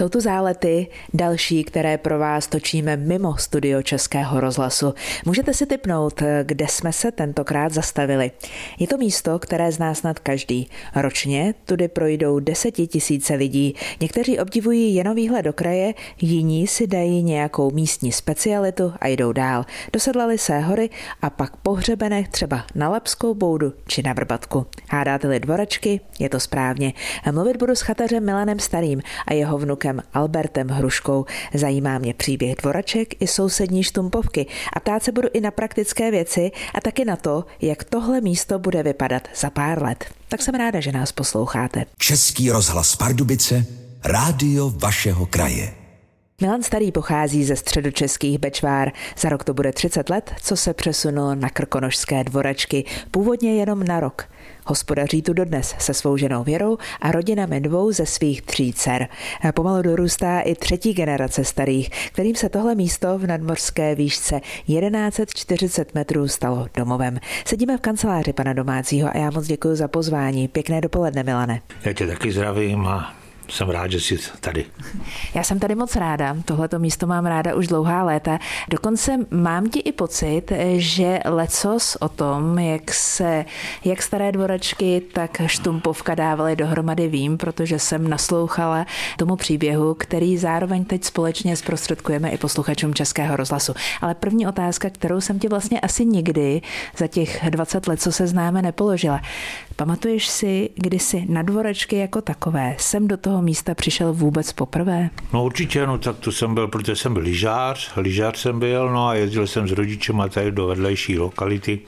Jsou tu zálety, další, které pro vás točíme mimo studio Českého rozhlasu. Můžete si typnout, kde jsme se tentokrát zastavili. Je to místo, které zná snad každý. Ročně tudy projdou desetitisíce lidí. Někteří obdivují jenom výhled do kraje, jiní si dají nějakou místní specialitu a jdou dál. Dosedlali se hory a pak pohřebené třeba na Lapskou boudu či na Vrbatku. Hádáte-li dvoračky, je to správně. Mluvit budu s chatařem Milanem Starým a jeho vnukem Albertem Hruškou. Zajímá mě příběh dvoraček i sousední štumpovky a ptát se budu i na praktické věci a taky na to, jak tohle místo bude vypadat za pár let. Tak jsem ráda, že nás posloucháte. Český rozhlas Pardubice, rádio vašeho kraje. Milan Starý pochází ze středočeských Bečvár. Za rok to bude 30 let, co se přesunul na krkonožské dvoračky, původně jenom na rok. Hospodaří tu dodnes se svou ženou Věrou a rodinami dvou ze svých tří dcer. Pomalu dorůstá i třetí generace starých, kterým se tohle místo v nadmorské výšce 1140 metrů stalo domovem. Sedíme v kanceláři pana domácího a já moc děkuji za pozvání. Pěkné dopoledne, Milane. Já tě taky zdravím a jsem rád, že jsi tady. Já jsem tady moc ráda, tohleto místo mám ráda už dlouhá léta. Dokonce mám ti i pocit, že lecos o tom, jak se jak staré dvoračky, tak štumpovka dávaly dohromady vím, protože jsem naslouchala tomu příběhu, který zároveň teď společně zprostředkujeme i posluchačům Českého rozhlasu. Ale první otázka, kterou jsem ti vlastně asi nikdy za těch 20 let, co se známe, nepoložila. Pamatuješ si kdysi na dvorečky jako takové? Jsem do toho místa přišel vůbec poprvé? No určitě, no tak to jsem byl, protože jsem byl lyžář, lyžář jsem byl, no a jezdil jsem s rodičem a tady do vedlejší lokality,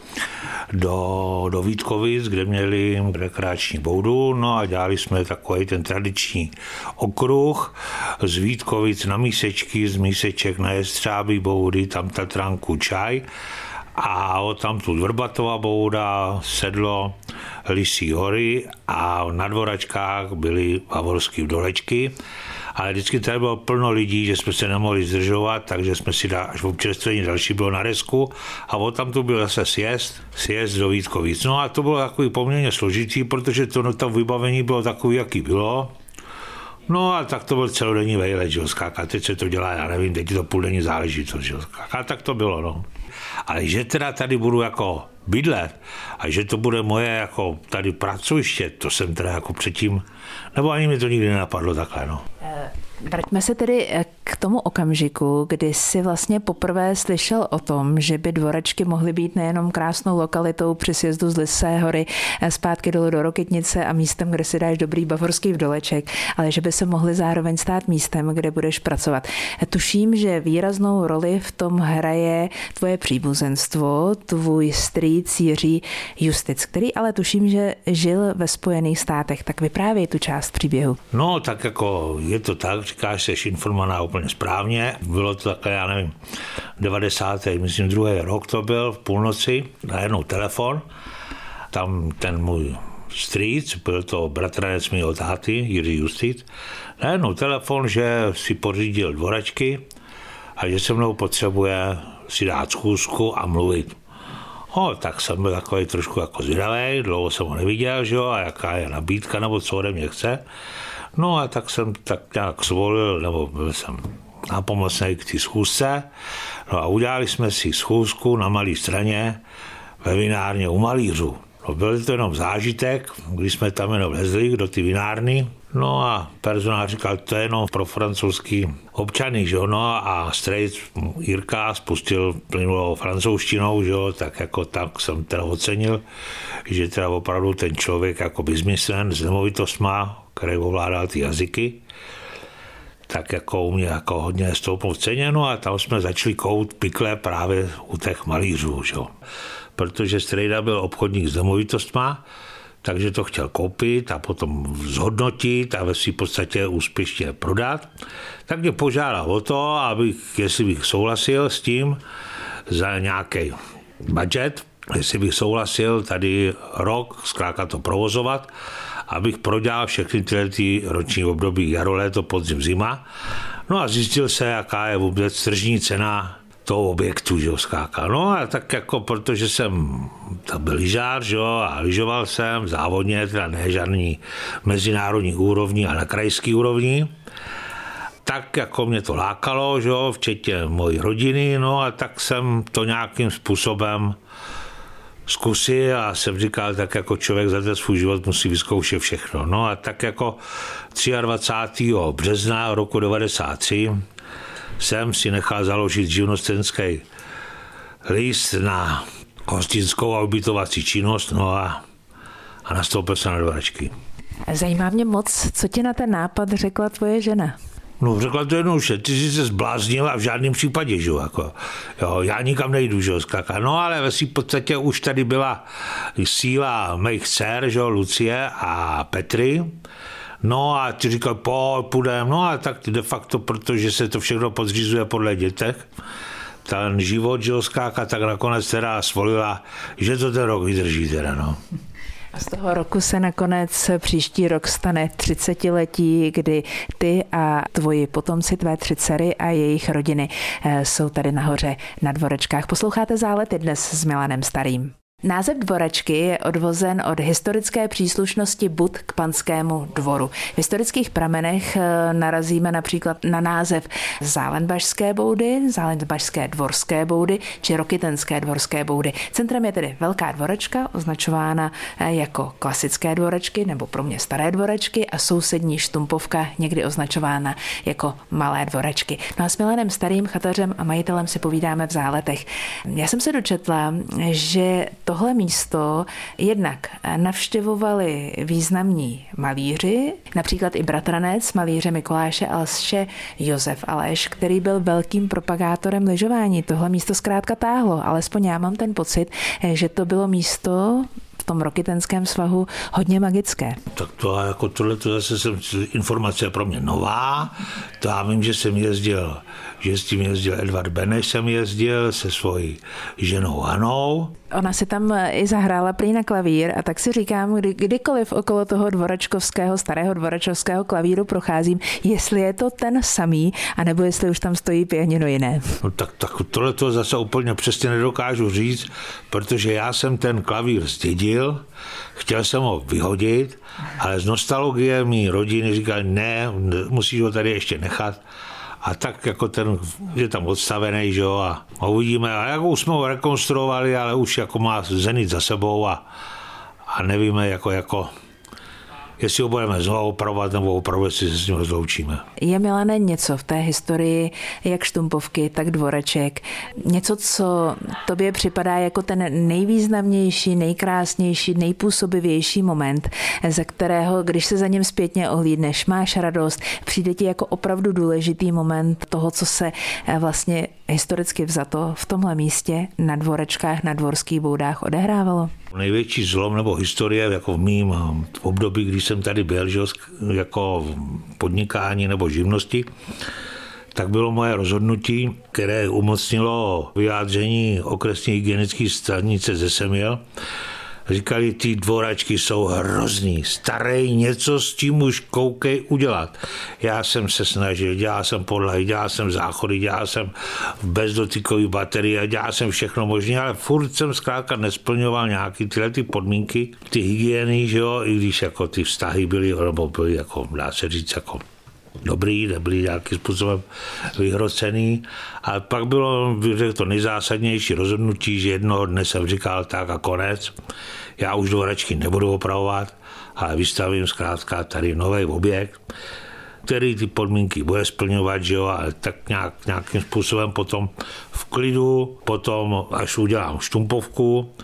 do, do Vítkovic, kde měli rekreační boudu, no a dělali jsme takový ten tradiční okruh z Vítkovic na mísečky, z míseček na jestřábí boudy, tam Tatranku čaj a tam tu Vrbatová bouda, sedlo Lisí hory a na dvoračkách byly bavorské dolečky. Ale vždycky tady bylo plno lidí, že jsme se nemohli zdržovat, takže jsme si dali, až v občerstvení další bylo na resku a od tam tu byl zase sjezd, sjezd do Vítkovic. No a to bylo takový poměrně složitý, protože to, no, to vybavení bylo takový, jaký bylo. No a tak to byl celodenní vejlet, že jo, skákat. Teď se to dělá, já nevím, teď je to půldenní záležitost, že jo, skákat, tak to bylo, no. Ale že teda tady budu jako bydlet a že to bude moje jako tady pracoviště, to jsem teda jako předtím, nebo ani mi to nikdy nenapadlo takhle, no. Eh, Vraťme se tedy eh, k tomu okamžiku, kdy jsi vlastně poprvé slyšel o tom, že by dvorečky mohly být nejenom krásnou lokalitou při sjezdu z Lisé hory eh, zpátky dolů do Roketnice a místem, kde si dáš dobrý bavorský vdoleček, ale že by se mohly zároveň stát místem, kde budeš pracovat. Eh, tuším, že výraznou roli v tom hraje tvoje příbuzenstvo, tvůj strýc Jiří Justic, který ale tuším, že žil ve Spojených státech. Tak vyprávěj tu část příběhu. No, tak jako je to tak, říkáš, jsi informovaná úplně správně. Bylo to takhle, já nevím, 90. myslím druhý rok to byl, v půlnoci, najednou telefon, tam ten můj strýc, byl to bratranec mého táty, Jiří Justit, najednou telefon, že si pořídil dvoračky a že se mnou potřebuje si dát schůzku a mluvit. No, tak jsem byl takový trošku jako zvědavý, dlouho jsem ho neviděl, že jo, a jaká je nabídka, nebo co ode mě chce. No a tak jsem tak nějak zvolil, nebo byl jsem nápomocný k té schůzce. No a udělali jsme si schůzku na malé straně ve vinárně u malířů. No byl to jenom zážitek, když jsme tam jenom lezli do ty vinárny, No a personál říkal, to je jenom pro francouzský občany, že no a strejc Jirka spustil plynulou francouzštinou, že jo, tak jako tak jsem teda ocenil, že teda opravdu ten člověk jako biznismen s nemovitostma, který ovládal ty jazyky, tak jako u mě jako hodně stoupnout v ceně, no a tam jsme začali kout pikle právě u těch malířů, že jo. Protože Strejda byl obchodník s nemovitostma, takže to chtěl koupit a potom zhodnotit a ve v podstatě úspěšně prodat. Tak mě požádal o to, abych, jestli bych souhlasil s tím za nějaký budget, jestli bych souhlasil tady rok zkrátka to provozovat, abych prodělal všechny tyhle ty roční období jaro, léto, podzim, zima. No a zjistil se, jaká je vůbec tržní cena toho objektu, že jo, skákal. No a tak jako, protože jsem tam byl lyžář, že jo, a lyžoval jsem závodně, teda ne žádný mezinárodní úrovni, ale na krajský úrovni. tak jako mě to lákalo, že jo, včetně mojí rodiny, no a tak jsem to nějakým způsobem zkusil a jsem říkal, tak jako člověk za ten svůj život musí vyzkoušet všechno. No a tak jako 23. března roku 93 jsem si nechal založit živnostenský list na hostinskou a ubytovací činnost, no a, a nastoupil jsem na dvorečky. Zajímá mě moc, co ti na ten nápad řekla tvoje žena? No řekla to jednoduše, ty jsi se zbláznil a v žádném případě, že jako, jo, já nikam nejdu, že skaka. No ale ve v podstatě už tady byla síla mých dcer, že Lucie a Petry, No a ty říkal, pojď, půjdem. No a tak de facto, protože se to všechno podřizuje podle dětech, ten život, že skáka, tak nakonec teda svolila, že to ten rok vydrží teda, no. A z toho roku se nakonec příští rok stane 30 letí, kdy ty a tvoji potomci, tvé tři dcery a jejich rodiny eh, jsou tady nahoře na dvorečkách. Posloucháte zálety dnes s Milanem Starým. Název dvorečky je odvozen od historické příslušnosti Bud k panskému dvoru. V historických pramenech eh, narazíme například na název Zálenbašské boudy, Zálenbašské dvorské boudy či Rokitenské dvorské boudy. Centrem je tedy velká dvorečka, označována eh, jako klasické dvorečky nebo pro mě staré dvorečky a sousední štumpovka, někdy označována jako malé dvorečky. No a s Milanem Starým chatařem a majitelem si povídáme v záletech. Já jsem se dočetla, že to tohle místo jednak navštěvovali významní malíři, například i bratranec malíře Mikuláše Alše Josef Aleš, který byl velkým propagátorem lyžování. Tohle místo zkrátka táhlo, alespoň já mám ten pocit, že to bylo místo, v tom rokitenském svahu hodně magické. Tak to jako tohle to zase jsem, informace pro mě nová. To já vím, že jsem jezdil, že s tím jezdil Edvard Beneš, jsem jezdil se svojí ženou Hanou. Ona si tam i zahrála prý na klavír a tak si říkám, kdy, kdykoliv okolo toho dvoračkovského, starého dvoračkovského klavíru procházím, jestli je to ten samý, anebo jestli už tam stojí pianino jiné. No tak, tak tohle to zase úplně přesně nedokážu říct, protože já jsem ten klavír zdědil ztratil, chtěl jsem ho vyhodit, ale z nostalgie mý rodiny říkali, ne, musíš ho tady ještě nechat. A tak jako ten je tam odstavený, že jo, a, a uvidíme. A jako už jsme ho rekonstruovali, ale už jako má zenit za sebou a, a nevíme, jako, jako jestli ho budeme znovu opravovat nebo opravdu, jestli se s ním rozloučíme. Je, Milane, něco v té historii, jak štumpovky, tak dvoreček, něco, co tobě připadá jako ten nejvýznamnější, nejkrásnější, nejpůsobivější moment, ze kterého, když se za ním zpětně ohlídneš, máš radost, přijde ti jako opravdu důležitý moment toho, co se eh, vlastně historicky vzato v tomhle místě na dvorečkách, na dvorských boudách odehrávalo? Největší zlom nebo historie jako v mým období, když jsem tady byl, že jako podnikání nebo živnosti, tak bylo moje rozhodnutí, které umocnilo vyjádření okresní hygienické stanice ze Semil, Říkali, ty dvoračky jsou hrozný, starý, něco s tím už koukej udělat. Já jsem se snažil, dělal jsem podlahy, dělal jsem záchody, dělal jsem bezdotykový baterie, dělal jsem všechno možné, ale furt jsem zkrátka nesplňoval nějaký tyhle ty podmínky, ty hygieny, že jo, i když jako ty vztahy byly, nebo byly jako, dá se říct, jako dobrý, nebyli nějakým způsobem vyhrocený. A pak bylo řekl, to nejzásadnější rozhodnutí, že jednoho dne jsem říkal tak a konec. Já už dvorečky nebudu opravovat, ale vystavím zkrátka tady nový objekt, který ty podmínky bude splňovat, že jo, ale tak nějak, nějakým způsobem potom v klidu, potom až udělám štumpovku,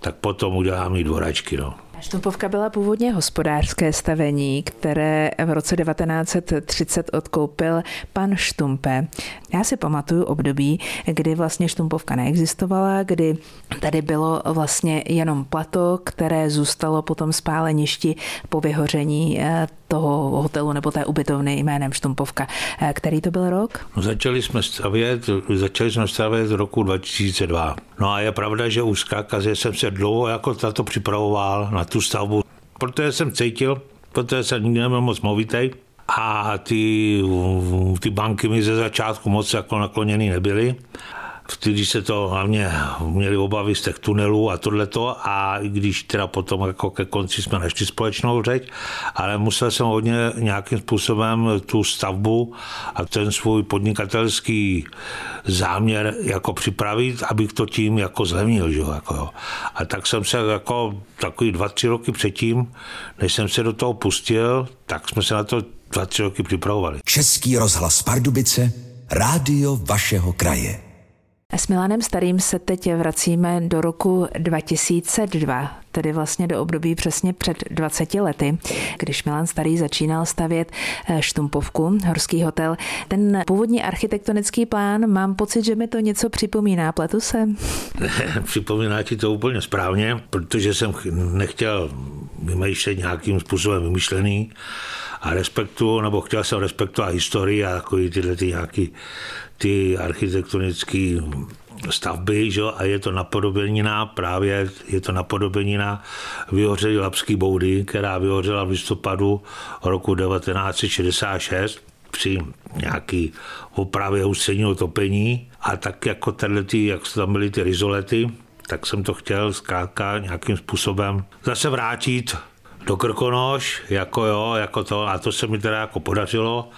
tak potom udělám i dvoračky. No. Štumpovka byla původně hospodářské stavení, které v roce 1930 odkoupil pan Štumpe. Já si pamatuju období, kdy vlastně Štumpovka neexistovala, kdy tady bylo vlastně jenom plato, které zůstalo potom spáleništi po vyhoření eh, toho hotelu nebo té ubytovny jménem Štumpovka. Eh, který to byl rok? No, začali jsme stavět, začali jsme stavět roku 2002. No a je pravda, že už skákaze jsem se dlouho jako tato připravoval na tu stavbu, protože jsem cítil, protože jsem nikdy nebyl moc movitej a ty, ty banky mi ze začátku moc jako nakloněny nebyly. Když se to hlavně měli obavy z těch tunelů a tohleto a i když teda potom jako ke konci jsme našli společnou řeč, ale musel jsem hodně nějakým způsobem tu stavbu a ten svůj podnikatelský záměr jako připravit, abych to tím jako zlevnil. Že? Jako, jo. A tak jsem se jako takový dva, tři roky předtím, než jsem se do toho pustil, tak jsme se na to dva, tři roky připravovali. Český rozhlas Pardubice, rádio vašeho kraje. S Milanem Starým se teď vracíme do roku 2002, tedy vlastně do období přesně před 20 lety, když Milan Starý začínal stavět eh, Štumpovku, horský hotel. Ten původní architektonický plán, mám pocit, že mi to něco připomíná, pletu se? Připomíná ti to úplně správně, protože jsem nechtěl vymýšlet nějakým způsobem vymyšlený a respektu, nebo chtěl jsem respektovat historii a takový tyhle ty nějaký ty architektonické stavby, že? a je to napodobenina, právě je to napodobenina vyhořelý Lapský boudy, která vyhořela v listopadu roku 1966 při nějaký opravě ústředního topení a tak jako ty, jak tam byly ty rizolety, tak jsem to chtěl zkrátka nějakým způsobem zase vrátit do Krkonoš, jako jo, jako to, a to se mi teda jako podařilo.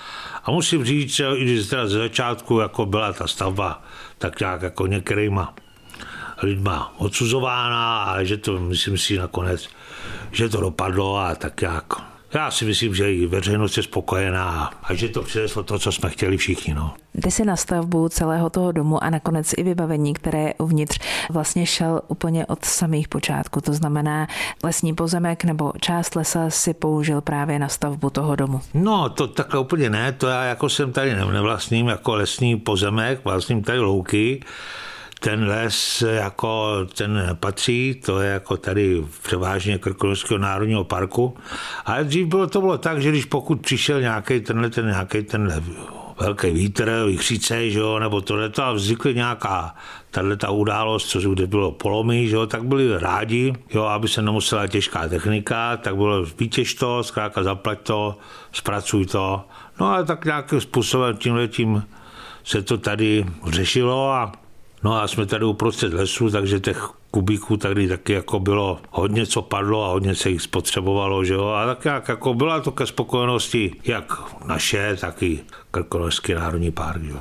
A musím říct, že i když teda ze začátku jako byla ta stavba tak nějak jako některýma lidma odsuzována, ale že to, myslím si nakonec, že to dopadlo a tak jak já si myslím, že i veřejnost je spokojená a že to přineslo to, co jsme chtěli všichni. No. Jde si na stavbu celého toho domu a nakonec i vybavení, které uvnitř vlastně šel úplně od samých počátků. To znamená, lesní pozemek nebo část lesa si použil právě na stavbu toho domu. No, to takhle úplně ne. To já jako jsem tady nevlastním jako lesní pozemek, vlastním tady louky ten les jako ten patří, to je jako tady převážně Krkonoského národního parku. Ale dřív bylo to bylo tak, že když pokud přišel nějaký tenhle, ten, nějaký ten velký vítr, vychříce, že jo, nebo tohle, a vznikly nějaká tahle ta událost, co kde bylo polomy, že jo, tak byli rádi, jo, aby se nemusela těžká technika, tak bylo vytěž to, zkrátka zaplať to, zpracuj to. No a tak nějakým způsobem tímhle tím se to tady řešilo a No a jsme tady uprostřed lesu, takže těch kubíků tady taky jako bylo hodně, co padlo a hodně se jich spotřebovalo, že jo? A tak jak jako byla to ke spokojenosti jak naše, tak i Krkonožský národní park, jo?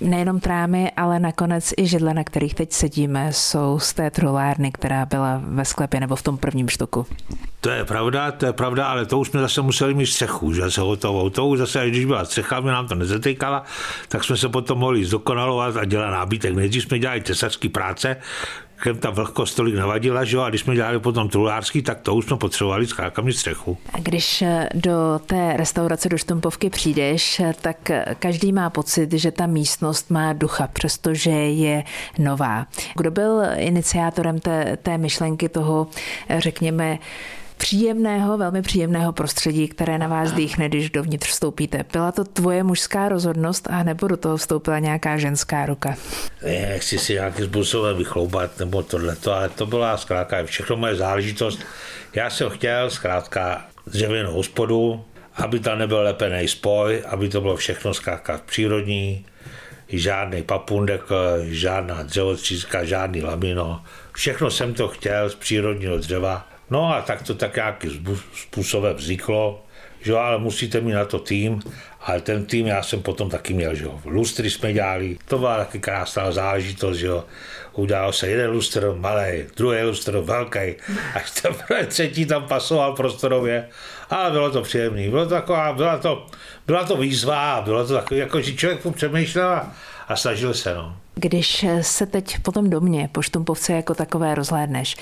Nejenom trámy, ale nakonec i židle, na kterých teď sedíme, jsou z té trolárny, která byla ve sklepě nebo v tom prvním štoku. To je pravda, to je pravda, ale to už jsme zase museli mít střechu, že se hotovou. To už zase, když byla střecha, mi nám to nezatýkala, tak jsme se potom mohli zdokonalovat a dělat nábytek. Nejdřív jsme dělali tesařský práce, ta vlhkost tolik navadila, že jo, a když jsme dělali potom trulářský, tak to už jsme potřebovali s kákami střechu. Když do té restaurace do Štumpovky přijdeš, tak každý má pocit, že ta místnost má ducha, přestože je nová. Kdo byl iniciátorem té, té myšlenky toho, řekněme, příjemného, velmi příjemného prostředí, které na vás dýchne, když dovnitř vstoupíte. Byla to tvoje mužská rozhodnost a nebo do toho vstoupila nějaká ženská ruka? Ne, nechci si nějakým způsobem vychloubat nebo tohleto, ale to byla zkrátka všechno moje záležitost. Já jsem chtěl zkrátka dřevěnou hospodu, aby tam nebyl lepený spoj, aby to bylo všechno zkrátka přírodní, žádný papundek, žádná dřevotříska, žádný lamino. Všechno jsem to chtěl z přírodního dřeva No a tak to tak nějakým způsobem vzniklo, že ale musíte mít na to tým, ale ten tým já jsem potom taky měl, že jo. Lustry jsme dělali, to byla taky krásná záležitost, že jo. Udělal se jeden lustr malý, druhý lustr velký, až teprve třetí tam pasoval prostorově. Ale bylo to příjemné, bylo to taková, byla to, byla to výzva, bylo to takové, jako že člověk přemýšlel a, a snažil se, no. Když se teď po tom domě, po Štumpovce jako takové rozhlédneš,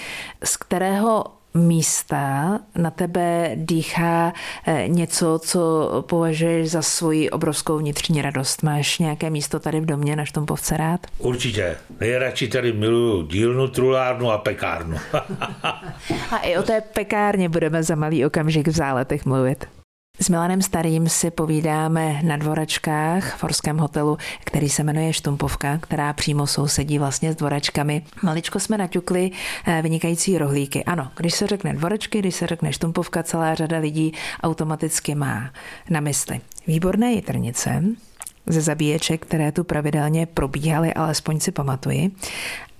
z kterého místa na tebe dýchá eh, něco, co považuješ za svoji obrovskou vnitřní radost? Máš nějaké místo tady v domě na Štompovce rád? Určitě. Nejradši tady miluju dílnu, trulárnu a pekárnu. a i o té pekárně budeme za malý okamžik v záletech mluvit. S Milanem Starým si povídáme na dvoračkách v Horském hotelu, který se jmenuje Štumpovka, která přímo sousedí vlastně s dvoračkami. Maličko jsme naťukli eh, vynikající rohlíky. Ano, když se řekne dvoračky, když se řekne Štumpovka, celá řada lidí automaticky má na mysli výborné jitrnice, ze zabíječek, které tu pravidelně probíhaly, alespoň si pamatuji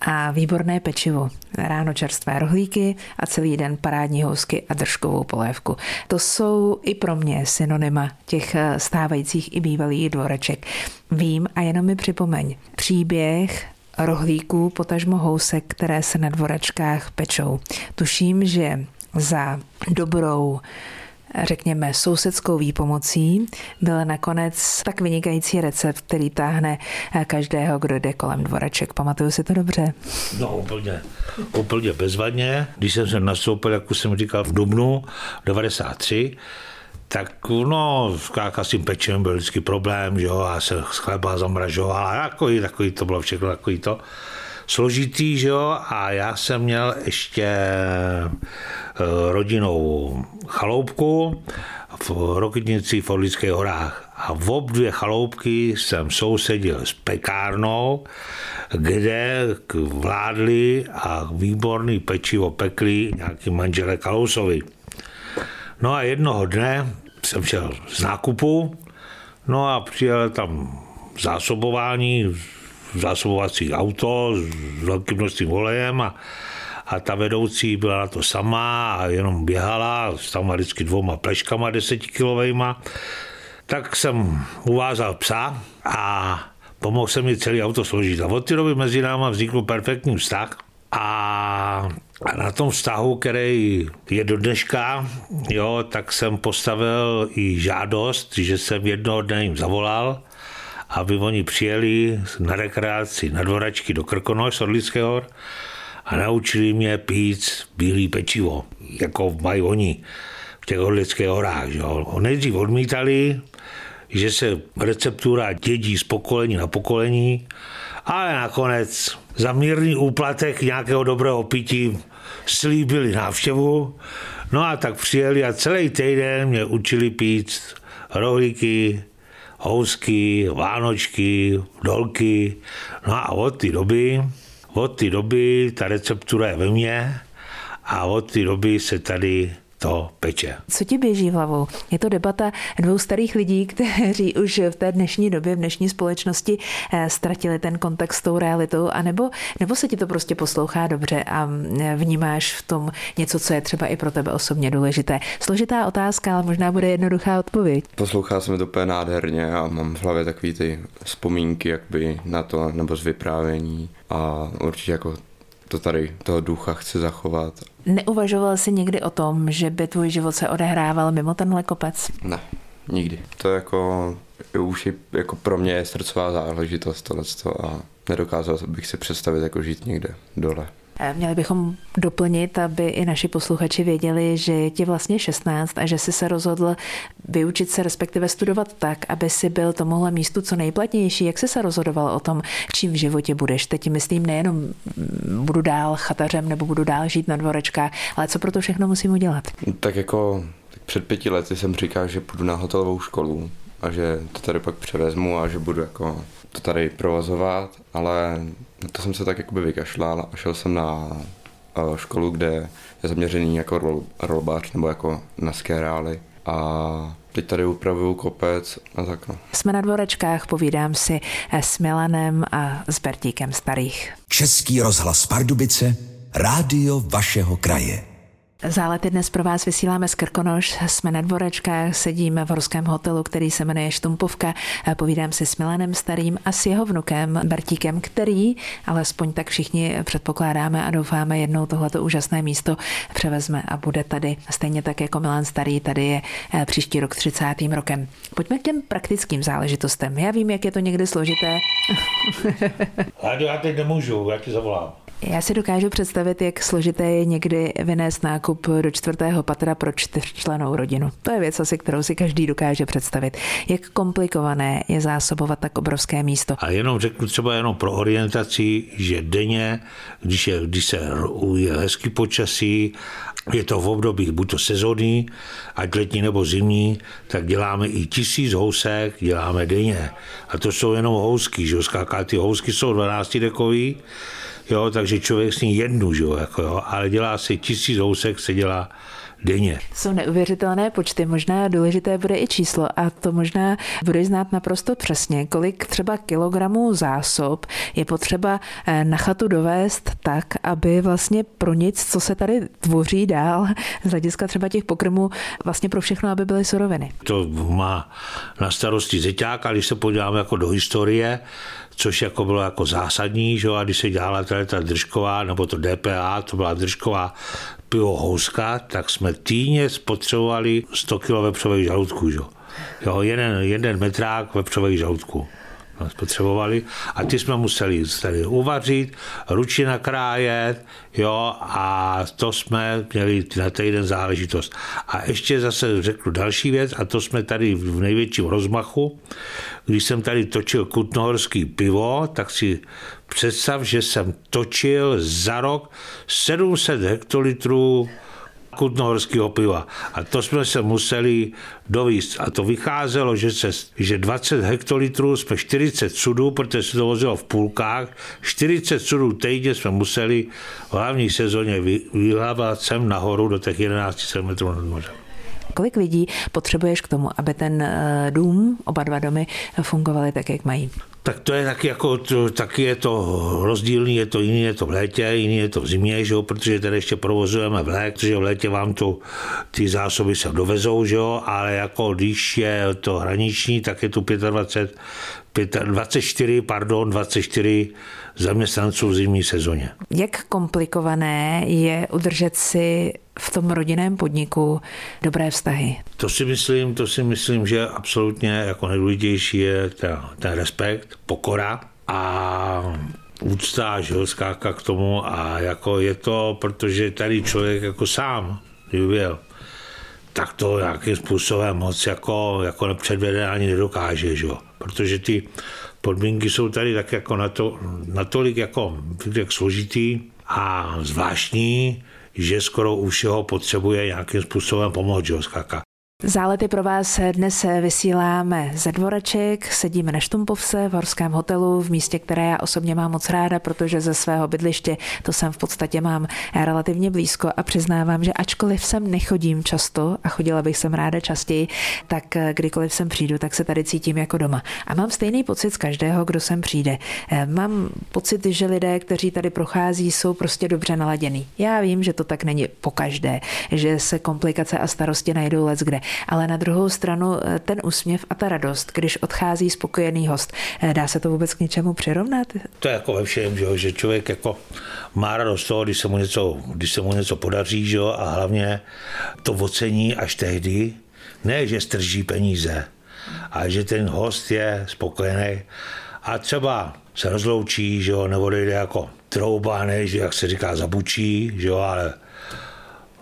a výborné pečivo. Ráno čerstvé rohlíky a celý den parádní housky a držkovou polévku. To jsou i pro mě synonyma těch eh, stávajících i bývalých dvoreček. Vím a jenom mi připomeň. Příběh rohlíků, potažmo housek, které se na dvorečkách pečou. Tuším, že za dobrou řekněme, sousedskou výpomocí byl nakonec tak vynikající recept, který táhne každého, kdo jde kolem dvoreček. Pamatuju si to dobře? No úplně, úplně bezvadně. Když jsem se nastoupil, jak už jsem říkal, v Dubnu 93, tak no, skáka s tím pečem byl vždycky problém, že jo, a se chleba zamražoval, a takový, takový to bylo všechno, takový to složitý, že jo, a já jsem měl ještě eh, rodinou chaloupku v Rokitnici v Orlických horách. A v ob dvě chaloupky jsem sousedil s pekárnou, kde vládli a výborný pečivo pekli nějaký manželé Kalousovi. No a jednoho dne jsem šel z nákupu, no a přijel tam zásobování, zásobovací auto s velkým množstvím olejem a, a ta vedoucí byla na to sama a jenom běhala s tam vždycky dvouma pleškama desetikilovejma. Tak jsem uvázal psa a pomohl se mi celý auto složit. A od té doby mezi náma vznikl perfektní vztah. A na tom vztahu, který je do dneška, jo, tak jsem postavil i žádost, že jsem jednoho dne jim zavolal aby oni přijeli na rekreaci na dvoračky do Krkonoš z Orlického hor a naučili mě pít bílý pečivo, jako mají oni v těch Orlických horách. Že jo. Nejdřív odmítali, že se receptura dědí z pokolení na pokolení, ale nakonec za mírný úplatek nějakého dobrého pití slíbili návštěvu, no a tak přijeli a celý týden mě učili pít rohlíky, housky, vánočky, dolky. No a od té doby, od té doby ta receptura je ve mně a od té doby se tady to peče. Co ti běží v hlavou? Je to debata dvou starých lidí, kteří už v té dnešní době, v dnešní společnosti eh, ztratili ten kontakt s tou realitou, anebo nebo se ti to prostě poslouchá dobře a eh, vnímáš v tom něco, co je třeba i pro tebe osobně důležité. Složitá otázka, ale možná bude jednoduchá odpověď. Poslouchá se mi to úplně nádherně a mám v hlavě takový ty vzpomínky jakby na to, nebo z vyprávění a určitě jako to tady, toho ducha chci zachovat. Neuvažoval jsi někdy o tom, že by tvůj život se odehrával mimo tenhle kopec? Ne, nikdy. To jako už je, jako pro mě je srdcová záležitost tohleto a nedokázal bych si představit jako žít někde dole. Měli bychom doplnit, aby i naši posluchači věděli, že je ti vlastně 16 a že si se rozhodl vyučit se, respektive studovat tak, aby si byl tomuhle místu co nejplatnější. Jak jsi se rozhodoval o tom, čím v životě budeš? Teď myslím nejenom budu dál chatařem nebo budu dál žít na dvorečkách, ale co pro to všechno musím udělat? Tak jako před pěti lety jsem říkal, že půjdu na hotelovou školu a že to tady pak převezmu a že budu jako to tady provozovat, ale to jsem se tak jakoby vykašlal a šel jsem na eh, školu, kde je zaměřený jako rol, rolbář nebo jako na skérály a teď tady upravuju kopec a tak no. Jsme na dvorečkách, povídám si s Milanem a s Bertíkem Starých. Český rozhlas Pardubice, rádio vašeho kraje. Zálety dnes pro vás vysíláme z Krkonoš, jsme na dvorečkách, sedíme v horském hotelu, který se jmenuje Štumpovka. Povídám si s Milanem Starým a s jeho vnukem Bertíkem, který, alespoň tak všichni předpokládáme a doufáme, jednou tohleto úžasné místo převezme a bude tady. Stejně tak jako Milan Starý, tady je eh, příští rok 30. rokem. Pojďme k těm praktickým záležitostem. Já vím, jak je to někdy složité. já teď nemůžu, já ti zavolám. Já si dokážu představit, jak složité je někdy vynést nákup do čtvrtého patra pro čtyřčlenou rodinu. To je věc asi, kterou si každý dokáže představit. Jak komplikované je zásobovat tak obrovské místo. A jenom řeknu třeba jenom pro orientaci, že denně, když, je, když se je hezký počasí, je to v období buď to sezónní, ať letní nebo zimní, tak děláme i tisíc housek, děláme denně. A to jsou jenom housky, že skáká, ty housky jsou 12 dekový, jo, takže člověk sní jednu, že jo, jako jo, ale dělá si tisíc housek, se dělá denně. Jsou neuvěřitelné počty, možná důležité bude i číslo a to možná bude znát naprosto přesně, kolik třeba kilogramů zásob je potřeba eh, na chatu dovést tak, aby vlastně pro nic, co se tady tvoří dál, z hlediska třeba těch pokrmů, vlastně pro všechno, aby byly suroviny. To má na starosti zeťák a když se podíváme jako do historie, což jako bylo jako zásadní, že? a když se dělala tady ta držková, nebo to DPA, to byla držková pivo houska, tak jsme týdně spotřebovali 100 kg vepřových žaludků. Že? Jo, jeden, jeden metrák vepřových žaludků spotřebovali a ty jsme museli tady uvařit, ruči nakrájet, jo, a to jsme měli na týden záležitost. A ještě zase řeknu další věc, a to jsme tady v největším rozmachu, když jsem tady točil kutnohorský pivo, tak si představ, že jsem točil za rok 700 hektolitrů kutnohorského piva. A to jsme se museli dovíst. A to vycházelo, že, se, že 20 hektolitrů jsme 40 sudů, protože se to vozilo v půlkách, 40 sudů týdně jsme museli v hlavní sezóně vyhlávat sem nahoru do těch 11 metrů nad mořem. Kolik lidí potřebuješ k tomu, aby ten eh, dům, oba dva domy, fungovaly tak, jak mají? Tak to je taky, jako, to, taky je to rozdílný, je to jiný, je to v létě, jiný je to v zimě, že jo, protože tady ještě provozujeme v létě, protože v létě vám to, ty zásoby se dovezou, že jo, ale jako když je to hraniční, tak je tu 25, 24, pardon, 24 zaměstnanců v zimní sezóně. Jak komplikované je udržet si v tom rodinném podniku dobré vztahy? To si myslím, to si myslím, že absolutně jako nejdůležitější je ta, ten respekt, pokora a úcta, že skáka k tomu a jako je to, protože tady člověk jako sám, byl, tak to nějakým způsobem moc jako, jako nepředvede ani nedokáže, že? protože ty podmínky jsou tady tak jako na to, natolik jako jak složitý a zvláštní, že skoro u všeho potřebuje nějakým způsobem pomoct, že skáka. Zálety pro vás dnes vysíláme ze dvoreček, sedíme na Štumpovse v horském hotelu, v místě, které já osobně mám moc ráda, protože ze svého bydliště to sem v podstatě mám relativně blízko a přiznávám, že ačkoliv sem nechodím často a chodila bych sem ráda častěji, tak kdykoliv sem přijdu, tak se tady cítím jako doma. A mám stejný pocit z každého, kdo sem přijde. Mám pocit, že lidé, kteří tady prochází, jsou prostě dobře naladěný. Já vím, že to tak není po každé, že se komplikace a starosti najdou let kde ale na druhou stranu eh, ten úsměv a ta radost, když odchází spokojený host, eh, dá se to vůbec k něčemu přirovnat? To je jako ve všem, že, že člověk jako má radost toho, když se mu něco, když se mu něco podaří, že, a hlavně to ocení až tehdy, ne, že strží peníze, ale že ten host je spokojený a třeba se rozloučí, že jo, nebo jde jako trouba, ne, že jak se říká, zabučí, že jo, ale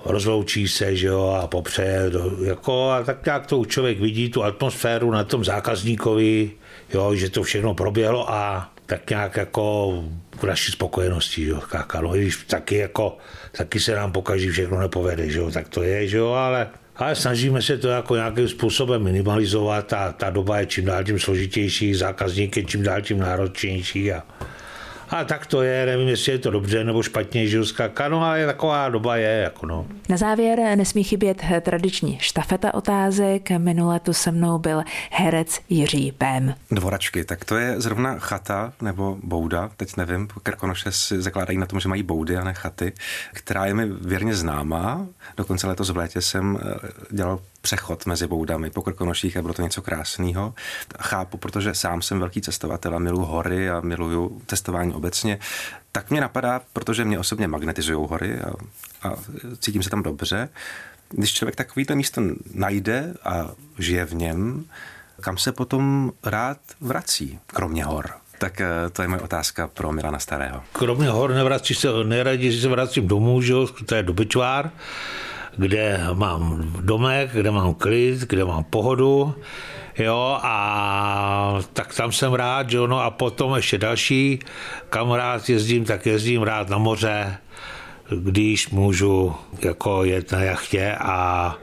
rozloučí se, že jo, a popřeje, jako, a tak nějak to člověk vidí, tu atmosféru na tom zákazníkovi, jo, že to všechno proběhlo a tak nějak jako k naší spokojenosti, jo, káka, no, když taky jako, taky se nám pokaží všechno nepovede, že jo, tak to je, že jo, ale ale snažíme se to jako nějakým způsobem minimalizovat a ta doba je čím dál tím složitější, zákazník je čím dál tím náročnější a a tak to je, nevím, jestli je to dobře nebo špatně, že skáka, no ale taková doba je. Jako no. Na závěr nesmí chybět tradiční štafeta otázek. Minule tu se mnou byl herec Jiří Pém. Dvoračky, tak to je zrovna chata nebo bouda, teď nevím, Krkonoše si zakládají na tom, že mají boudy a ne chaty, která je mi věrně známá. Dokonce letos v létě jsem eh, dělal přechod mezi boudami po Krkonoších a bylo to něco krásného. Chápu, protože sám jsem velký cestovatel a miluji hory a miluju cestování obecně, tak mě napadá, protože mě osobně magnetizují hory a, a cítím se tam dobře. Když člověk takovýto místo najde a žije v něm, kam se potom rád vrací, kromě hor? Tak eh, to je moje otázka pro Milana Starého. Kromě hor nevrací se, nejraději se vracím domů, že? to je dobyčvár kde mám domek, kde mám klid, kde mám pohodu, jo, a tak tam jsem rád, jo, no a potom ještě další, kam rád jezdím, tak jezdím rád na moře, když můžu jako jet na jachtě a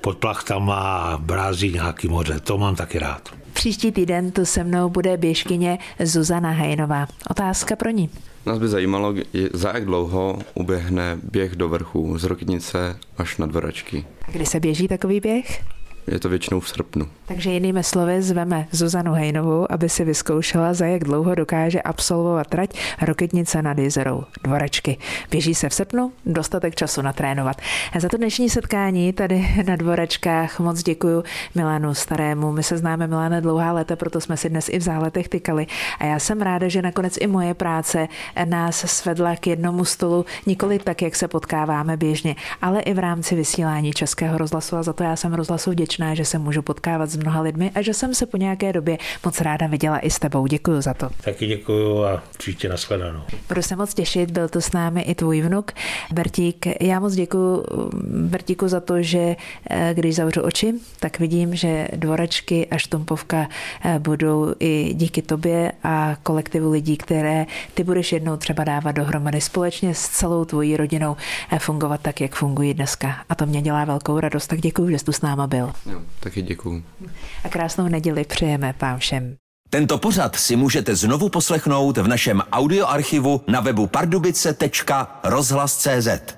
pod plachtama brází nějaký moře. To mám taky rád. Příští týden tu se mnou bude běžkyně Zuzana Hejnová. Otázka pro ní. Nás by zajímalo, za jak dlouho uběhne běh do vrchu z Rokitnice až na Dvoračky. Kdy se běží takový běh? Je to většinou v srpnu. Takže jinými slovy zveme Zuzanu Hejnovou, aby si vyzkoušela, za jak dlouho dokáže absolvovat trať Roketnice nad jezerou Dvorečky. Běží se v srpnu, dostatek času natrénovat. A za to dnešní setkání tady na Dvorečkách moc děkuji Milánu Starému. My se známe Miláne dlouhá léta, proto jsme si dnes i v záletech tykali. A já jsem ráda, že nakonec i moje práce nás svedla k jednomu stolu, nikoli tak, jak se potkáváme běžně, ale i v rámci vysílání Českého rozhlasu a za to já jsem rozhlasu vděčná vděčná, že se můžu potkávat s mnoha lidmi a že jsem se po nějaké době moc ráda viděla i s tebou. Děkuji za to. Taky děkuji a příště nashledanou. Budu se moc těšit, byl to s námi i tvůj vnuk Bertík. Já moc děkuji Bertíku za to, že eh, když zavřu oči, tak vidím, že dvorečky a štumpovka eh, budou i díky tobě a kolektivu lidí, které ty budeš jednou třeba dávat dohromady společně s celou tvojí rodinou eh, fungovat tak, jak fungují dneska. A to mě dělá velkou radost, tak děkuji, že jsi tu s náma byl. Jo, taky děkuju. A krásnou neděli přejeme vám všem. Tento pořad si můžete znovu poslechnout v našem audioarchivu na webu pardubice.rozhlas.cz.